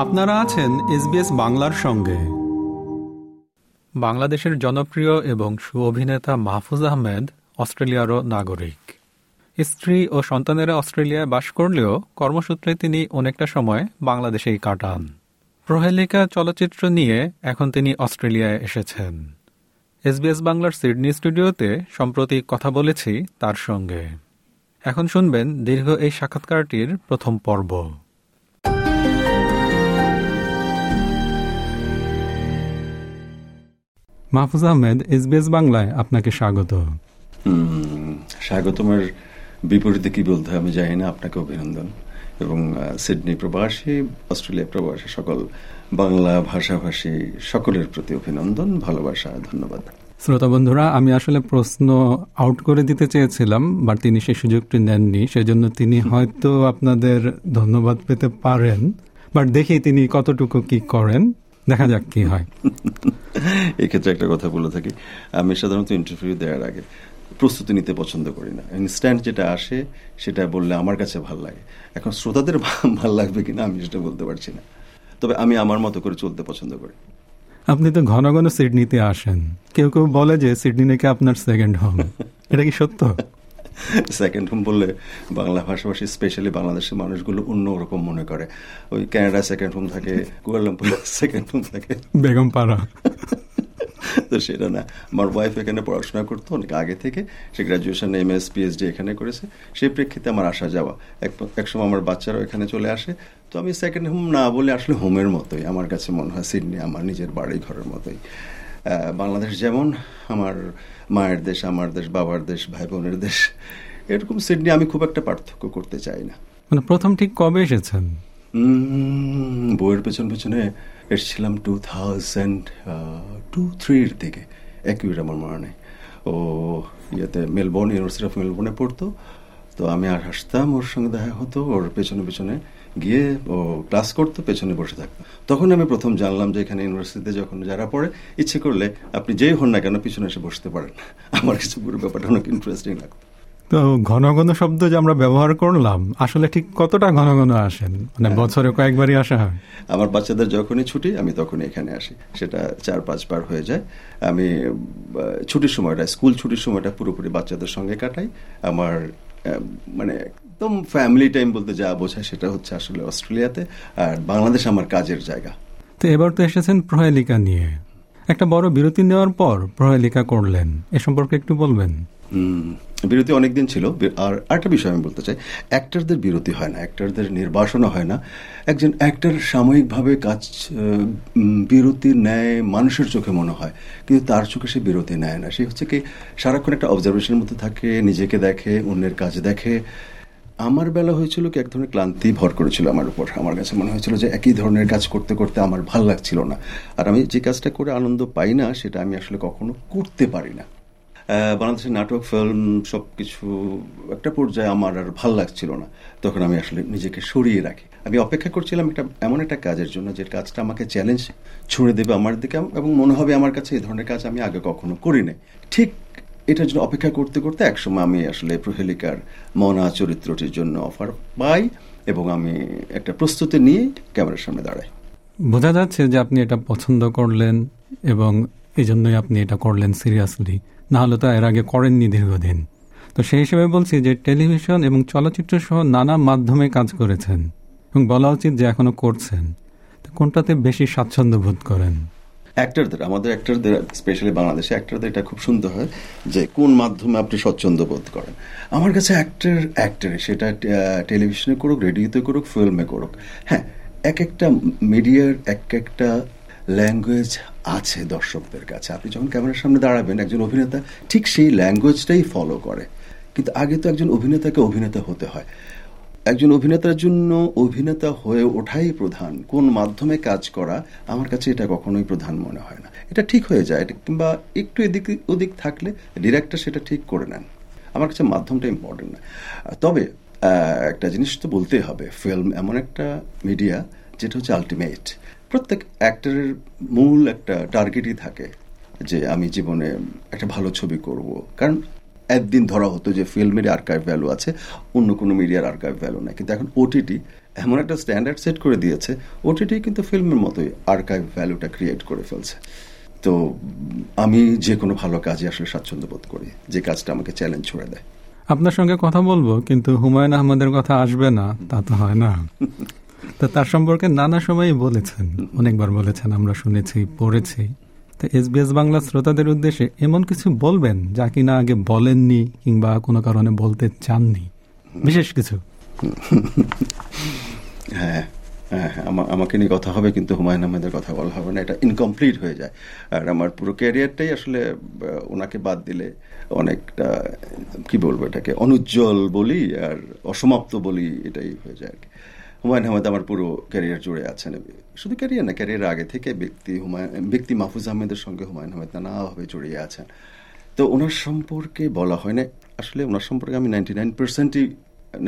আপনারা আছেন এসবিএস বাংলার সঙ্গে। বাংলাদেশের জনপ্রিয় এবং সুঅভিনেতা মাহফুজ আহমেদ অস্ট্রেলিয়ারও নাগরিক। স্ত্রী ও সন্তানেরা অস্ট্রেলিয়ায় বাস করলেও কর্মসূত্রে তিনি অনেকটা সময় বাংলাদেশেই কাটান। প্রহেলিকা চলচ্চিত্র নিয়ে এখন তিনি অস্ট্রেলিয়ায় এসেছেন। এসবিএস বাংলার সিডনি স্টুডিওতে সম্প্রতি কথা বলেছি তার সঙ্গে। এখন শুনবেন দীর্ঘ এই সাক্ষাৎকারটির প্রথম পর্ব। মাহফুজ আহমেদ এসবিএস বাংলায় আপনাকে স্বাগত। স্বাগতমের বিপরীতে কি বলতে আমি জানি না আপনাকে অভিনন্দন। এবং সিডনি প্রবাসী অস্ট্রেলিয়া প্রবাসী সকল বাংলা ভাষাভাষী সকলের প্রতি অভিনন্দন ভালোবাসা ধন্যবাদ। শ্রোতা বন্ধুরা আমি আসলে প্রশ্ন আউট করে দিতে চেয়েছিলাম বাট তিনি সেই সুযোগটি নেননি সেজন্য তিনি হয়তো আপনাদের ধন্যবাদ পেতে পারেন বাট দেখি তিনি কতটুকু কি করেন দেখা যাক কি হয়। এক্ষেত্রে একটা কথা বলে থাকি। আমি সাধারণত ইন্টারভিউ দেওয়ার আগে প্রস্তুতি নিতে পছন্দ করি না। ইনস্ট্যান্ট যেটা আসে, সেটা বললে আমার কাছে ভালো লাগে। এখন শ্রোতাদের ভালো লাগবে কিনা আমি সেটা বলতে পারছি না। তবে আমি আমার মতো করে চলতে পছন্দ করি। আপনি তো ঘন ঘন সিডনিতে আসেন। কেউ কেউ বলে যে সিডনি নাকি আপনার সেকেন্ড হোম এটা কি সত্য? সেকেন্ড হোম বললে বাংলা ভাষাভাষী স্পেশালি বাংলাদেশের মানুষগুলো অন্য অন্যরকম মনে করে। ওই ক্যানাডা সেকেন্ড হোম থাকে কুয়ালামপুর সেকেন্ড হোম থাকে। বেগম পাড়া। তো সেটা না। আমার ওয়াইফ এখানে পড়াশোনা করতো অনেক আগে থেকে। সে গ্রাজুয়েশন এম এস পিএইচডি এখানে করেছে। সেই প্রেক্ষিতে আমার আসা যাওয়া। এক সময় আমার বাচ্চারাও এখানে চলে আসে। তো আমি সেকেন্ড হোম না বলে আসলে হোমের মতোই। আমার কাছে মনে হয় সিডনি আমার নিজের বাড়ি ঘরের মতোই। বাংলাদেশ যেমন আমার মায়ের দেশ আমার দেশ বাবার দেশ ভাই বোনের দেশ এরকম সিডনি আমি খুব একটা পার্থক্য করতে চাই না। মানে প্রথম ঠিক কবে এসেছেন? বইয়ের পেছন পেছনে এসেছিলাম টু থাউজেন্ড টু থ্রির দিকে অ্যাকিউট আমার মনে নেই। ও ইয়েতে মেলবোর্ন ইউনিভার্সিটি অফ মেলবোর্নে পড়তো তো আমি আর হাসতাম ওর সঙ্গে দেখা হতো ওর পেছনে পেছনে গিয়ে ও ক্লাস করতো পেছনে বসে থাকতো। তখন আমি প্রথম জানলাম যে এখানে ইউনিভার্সিটিতে যখন যারা পড়ে ইচ্ছে করলে আপনি যেই হন না কেন পিছনে এসে বসতে পারেন। আমার কাছে পুরো ব্যাপারটা অনেক ইন্টারেস্টিং লাগতো। তো ঘন ঘন শব্দ যে আমরা ব্যবহার করলাম আসলে ঠিক কতটা ঘন ঘন আসেন? মানে হ্যাঁ। বছরে কয়েকবারই আসা হয়? আমার বাচ্চাদের যখনই ছুটি আমি তখনই এখানে আসি। সেটা চার পাঁচবার হয়ে যায়। আমি ছুটির সময়টা স্কুল ছুটির সময়টা পুরোপুরি বাচ্চাদের সঙ্গে কাটাই। আমার মানে একদম ফ্যামিলি টাইম বলতে যা বোঝায় সেটা হচ্ছে আসলে অস্ট্রেলিয়াতে আর বাংলাদেশ আমার কাজের জায়গা। তো এবার তো এসেছেন প্রহেলিকা নিয়ে। একটা বড় বিরতি নেওয়ার পর প্রহেলিকা করলেন। এ সম্পর্কে একটু বলবেন। বিরতি অনেকদিন ছিল। আর একটা বিষয় আমি বলতে চাই। অ্যাক্টারদের বিরতি হয় না, অ্যাক্টারদের নির্বাসনও হয় না। একজন অ্যাক্টার সাময়িকভাবে কাজ বিরতি নেয় মানুষের চোখে মনে হয়, কিন্তু তার চোখে সে বিরতি নেয় না। সে হচ্ছে কি সারাক্ষণ একটা অবজারভেশনের মধ্যে থাকে, নিজেকে দেখে, অন্যের কাজ দেখে। আমার বেলা হয়েছিল কি, এক ধরনের ক্লান্তি ভর করেছিল আমার উপর। আমার কাছে মনে হয়েছিল যে একই ধরনের কাজ করতে করতে আমার ভালো লাগছিল না। আর আমি যে কাজটা করে আনন্দ পাই না, সেটা আমি আসলে কখনো করতে পারি না। বাংলাদেশের নাটক, ফিল্ম সব কিছু একটা পর্যায়ে আমার আর ভালো লাগছিল না। তখন আমি আসলে নিজেকে সরিয়ে রাখি। আমি অপেক্ষা করছিলাম একটা, এমন একটা কাজের জন্য যে কাজটা আমাকে চ্যালেঞ্জ ছুঁড়ে দেবে আমার দিকে, এবং মনে হবে আমার কাছে এই ধরনের কাজ আমি আগে কখনো করি নাই। ঠিক এটার জন্য অপেক্ষা করতে করতে একসময় আমি আসলে প্রহেলিকার মনা চরিত্রটির জন্য অফার পাই এবং আমি একটা প্রস্তুতি নিয়ে ক্যামেরার সামনে দাঁড়াই। বোঝা যাচ্ছে যে আপনি এটা পছন্দ করলেন এবং এই জন্যই আপনি এটা করলেন সিরিয়াসলি। না হলে তো এর আগে করেননি দীর্ঘদিন। তো সেই হিসেবে বলছি যে টেলিভিশন এবং চলচ্চিত্র সহ নানা মাধ্যমে কাজ করেছেন এবং বলা উচিত যে এখনও করছেন। তো কোনটাতে বেশি স্বাচ্ছন্দ্য বোধ করেন? অ্যাক্টরদের আমাদের অ্যাক্টরদের স্পেশালি বাংলাদেশে অ্যাক্টরদের এটা খুব সুন্দর হয় যে কোন মাধ্যমে আপনি স্বচ্ছন্দ বোধ করেন। আমার কাছে অ্যাক্টর অ্যাক্টরে সেটা টেলিভিশনে করুক রেডিওতে করুক ফিল্মে করুক হ্যাঁ এক একটা মিডিয়ার এক একটা ল্যাঙ্গুয়েজ আছে দর্শকদের কাছে। আপনি যখন ক্যামেরার সামনে দাঁড়াবেন, একজন অভিনেতা ঠিক সেই ল্যাঙ্গুয়েজটাই ফলো করে। কিন্তু আগে তো একজন অভিনেতাকে অভিনেতা হতে হয়। একজন অভিনেতার জন্য অভিনেতা হয়ে ওঠাই প্রধান। কোন মাধ্যমে কাজ করা আমার কাছে এটা কখনোই প্রধান মনে হয় না। এটা ঠিক হয়ে যায় কিংবা একটু এদিক, ওদিক থাকলে ডিরেক্টর সেটা ঠিক করে নেন। আমার কাছে মাধ্যমটা ইম্পর্টেন্ট না। তবে একটা জিনিস তো বলতেই হবে ফিল্ম এমন একটা মিডিয়া যেটা হচ্ছে আলটিমেট প্রত্যেক অ্যাক্টরের মূল একটা টার্গেটই থাকে যে আমি জীবনে একটা ভালো ছবি করব। কারণ একদিন ধরা হতো যে ফিল্মের আর্কাইভ ভ্যালু আছে অন্য কোনো মিডিয়ার আর্কাইভ ভ্যালু নাই। কিন্তু এখন ওটিটি এমন একটা স্ট্যান্ডার্ড সেট করে দিয়েছে ওটিটি কিন্তু ফিল্মের মতোই আর্কাইভ ভ্যালুটা ক্রিয়েট করে ফেলছে। তো আমি যে কোনো ভালো কাজে আসলে স্বাচ্ছন্দ্য বোধ করি যে কাজটা আমাকে চ্যালেঞ্জ ছুড়ে দেয়। আপনার সঙ্গে কথা বলব কিন্তু হুমায়ুন আহমদের কথা আসবে না তা তো হয় না। তো তার সম্পর্কে নানা সময়ই বলেছেন অনেকবার বলেছেন আমরা শুনেছি পড়েছি। তো এসবিএস বাংলা শ্রোতাদের উদ্দেশ্যে এমন কিছু বলবেন যা কিনা আগে বলেননি কিংবা কোনো কারণে বলতে চাননি? বিশেষ কিছু। হ্যাঁ হ্যাঁ আমাকে নিয়ে কথা হবে কিন্তু হুমায়ুন আহমেদের কথা বলা হবে না, এটা ইনকমপ্লিট হয়ে যায়। আর আমার পুরো ক্যারিয়ারটাই আসলে ওনাকে বাদ দিলে অনেকটা, কি বলব এটাকে, অনুজ্জ্বল বলি আর অসমাপ্ত বলি এটাই হয়ে যায় আর কি। হুমায়ুন আহমেদ আমার পুরো ক্যারিয়ার জুড়ে আছেন। শুধু ক্যারিয়ার না ক্যারিয়ার আগে থেকে ব্যক্তি হুমায়ুন, ব্যক্তি মাহফুজ আহমেদের সঙ্গে হুমায়ুন আহমেদ নানাভাবে জড়িয়ে আছেন। তো ওনার সম্পর্কে বলা হয় না, আসলে ওনার সম্পর্কে আমি নাইনটি নাইন পার্সেন্টই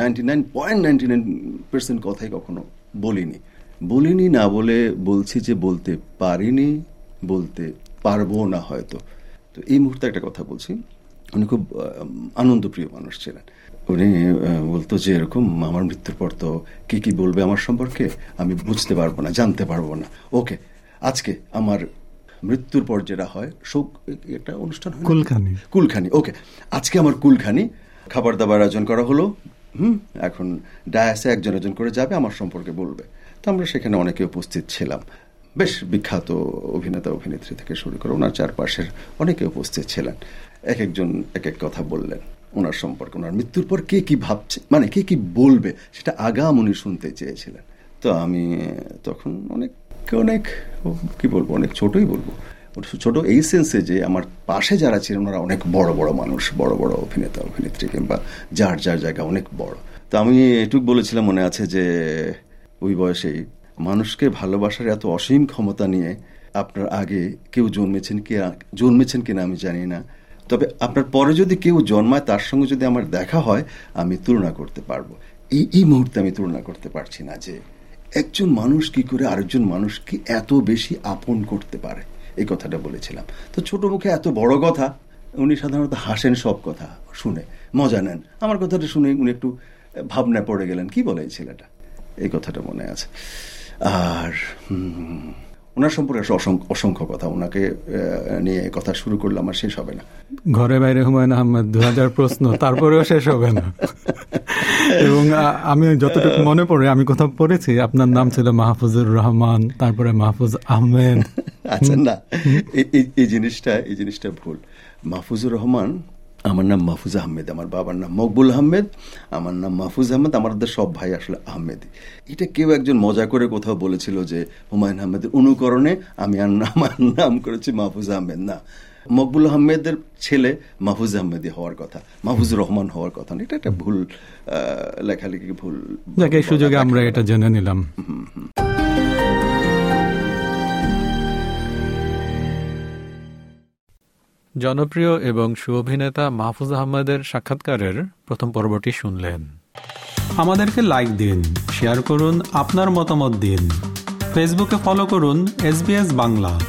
ninety nine point ninety nine percent কথাই কখনো বলিনি। বলিনি না বলে বলছি যে বলতে পারিনি, বলতে পারব না হয়তো। তো এই মুহূর্তে একটা কথা বলছি। উনি খুব আনন্দপ্রিয় মানুষ ছিলেন। উনি বলতো যে এরকম আমার মৃত্যুর পর তো কি কি বলবে আমার সম্পর্কে? আমি বুঝতে পারব না জানতে পারব না। ওকে আজকে আমার মৃত্যুর পর যেটা হয় শোক একটা অনুষ্ঠান হয় কুলখানি। কুলখানি ওকে। আজকে আমার কুলখানি খাবার দাবার আয়োজন করা হলো হুম? এখন ডায়াসে একজন একজন করে যাবে আমার সম্পর্কে বলবে। তো আমরা সেখানে অনেকে উপস্থিত ছিলাম। বেশ বিখ্যাত অভিনেতা অভিনেত্রী থেকে শুরু করে ওনার চারপাশের অনেকে উপস্থিত ছিলেন। এক একজন এক এক কথা বললেন। ওনার সম্পর্কে, ওনার মৃত্যুর পর কে কি ভাবছে মানে কে কি বলবে, সেটা আগাম উনি শুনতে চেয়েছিলেন। তো আমি তখন অনেক অনেক, কি বলব, অনেক ছোটই বলব। ছোট এই সেন্সে যে আমার পাশে যারা ছিলেন, ওনারা অনেক বড় বড় মানুষ, বড় বড় অভিনেতা, অভিনেত্রী, কিংবা যার যার জায়গা অনেক বড়। তো আমি এটুক বলেছিলাম মনে আছে যে, ওই বয়সেই মানুষকে ভালোবাসার এত অসীম ক্ষমতা নিয়ে আপনার আগে কেউ জন্মেছেন কি, জন্মেছেন কিনা আমি জানি না। তবে আপনার পরে যদি কেউ জন্মায়, তার সঙ্গে যদি আমার দেখা হয়, আমি তুলনা করতে পারব। এই এই মুহূর্তে আমি তুলনা করতে পারছি না যে একজন মানুষ কি করে আরেকজন মানুষকে এত বেশি আপন করতে পারে। এই কথাটা বলেছিলাম। তো ছোট মুখে এত বড় কথা, উনি সাধারণত হাসেন সব কথা শুনে। মজা নেন। আমার কথাটা শুনে উনি একটু ভাবনায় পড়ে গেলেন। কি বলে এই ছেলেটা? এই কথাটা মনে আছে। আর ওনার সম্পর্কে অসংখ্য অসংখ্য কথা। ওনাকে নিয়ে কথা শুরু করলে আমার শেষ হবে না। ঘরে বাইরে হুমায়ুন আহমেদ দু হাজার প্রশ্ন তারপরেও শেষ হবে না। এবং আমি যতটুকু মনে পড়ে আমি কোথাও পড়েছি আপনার নাম ছিল মাহফুজুর রহমান তারপরে মাহফুজ আহমেদ। আচ্ছা না। এই জিনিসটা এই জিনিসটা ভুল। মাহফুজুর রহমান আমার নাম মাহফুজ আহমেদ আমার বাবার নাম মকবুল আহমেদ আমার নাম মাহফুজ আহমেদ আমাদের সব ভাই আসলে আহমেদ এটা কেউ একজন মজা করে কোথাও বলেছিল যে হুমায়ুন আহমেদের অনুকরণে আমি আমার নাম করেছি মাহফুজ আহমেদ না। মকবুল আহমেদের ছেলে মাহফুজ আহমেদি হওয়ার কথা মাহফুজুর রহমান হওয়ার কথা এটা একটা ভুল লেখালেখি ভুল সুযোগে আমরা এটা জেনে নিলাম। জনপ্রিয় এবং সুঅভিনেতা মাহফুজ আহমদের সাক্ষাৎকারের প্রথম পর্বটি শুনলেন। আমাদেরকে লাইক দিন শেয়ার করুন, আপনার মতামত দিন। ফেসবুকে ফলো করুন এস বাংলা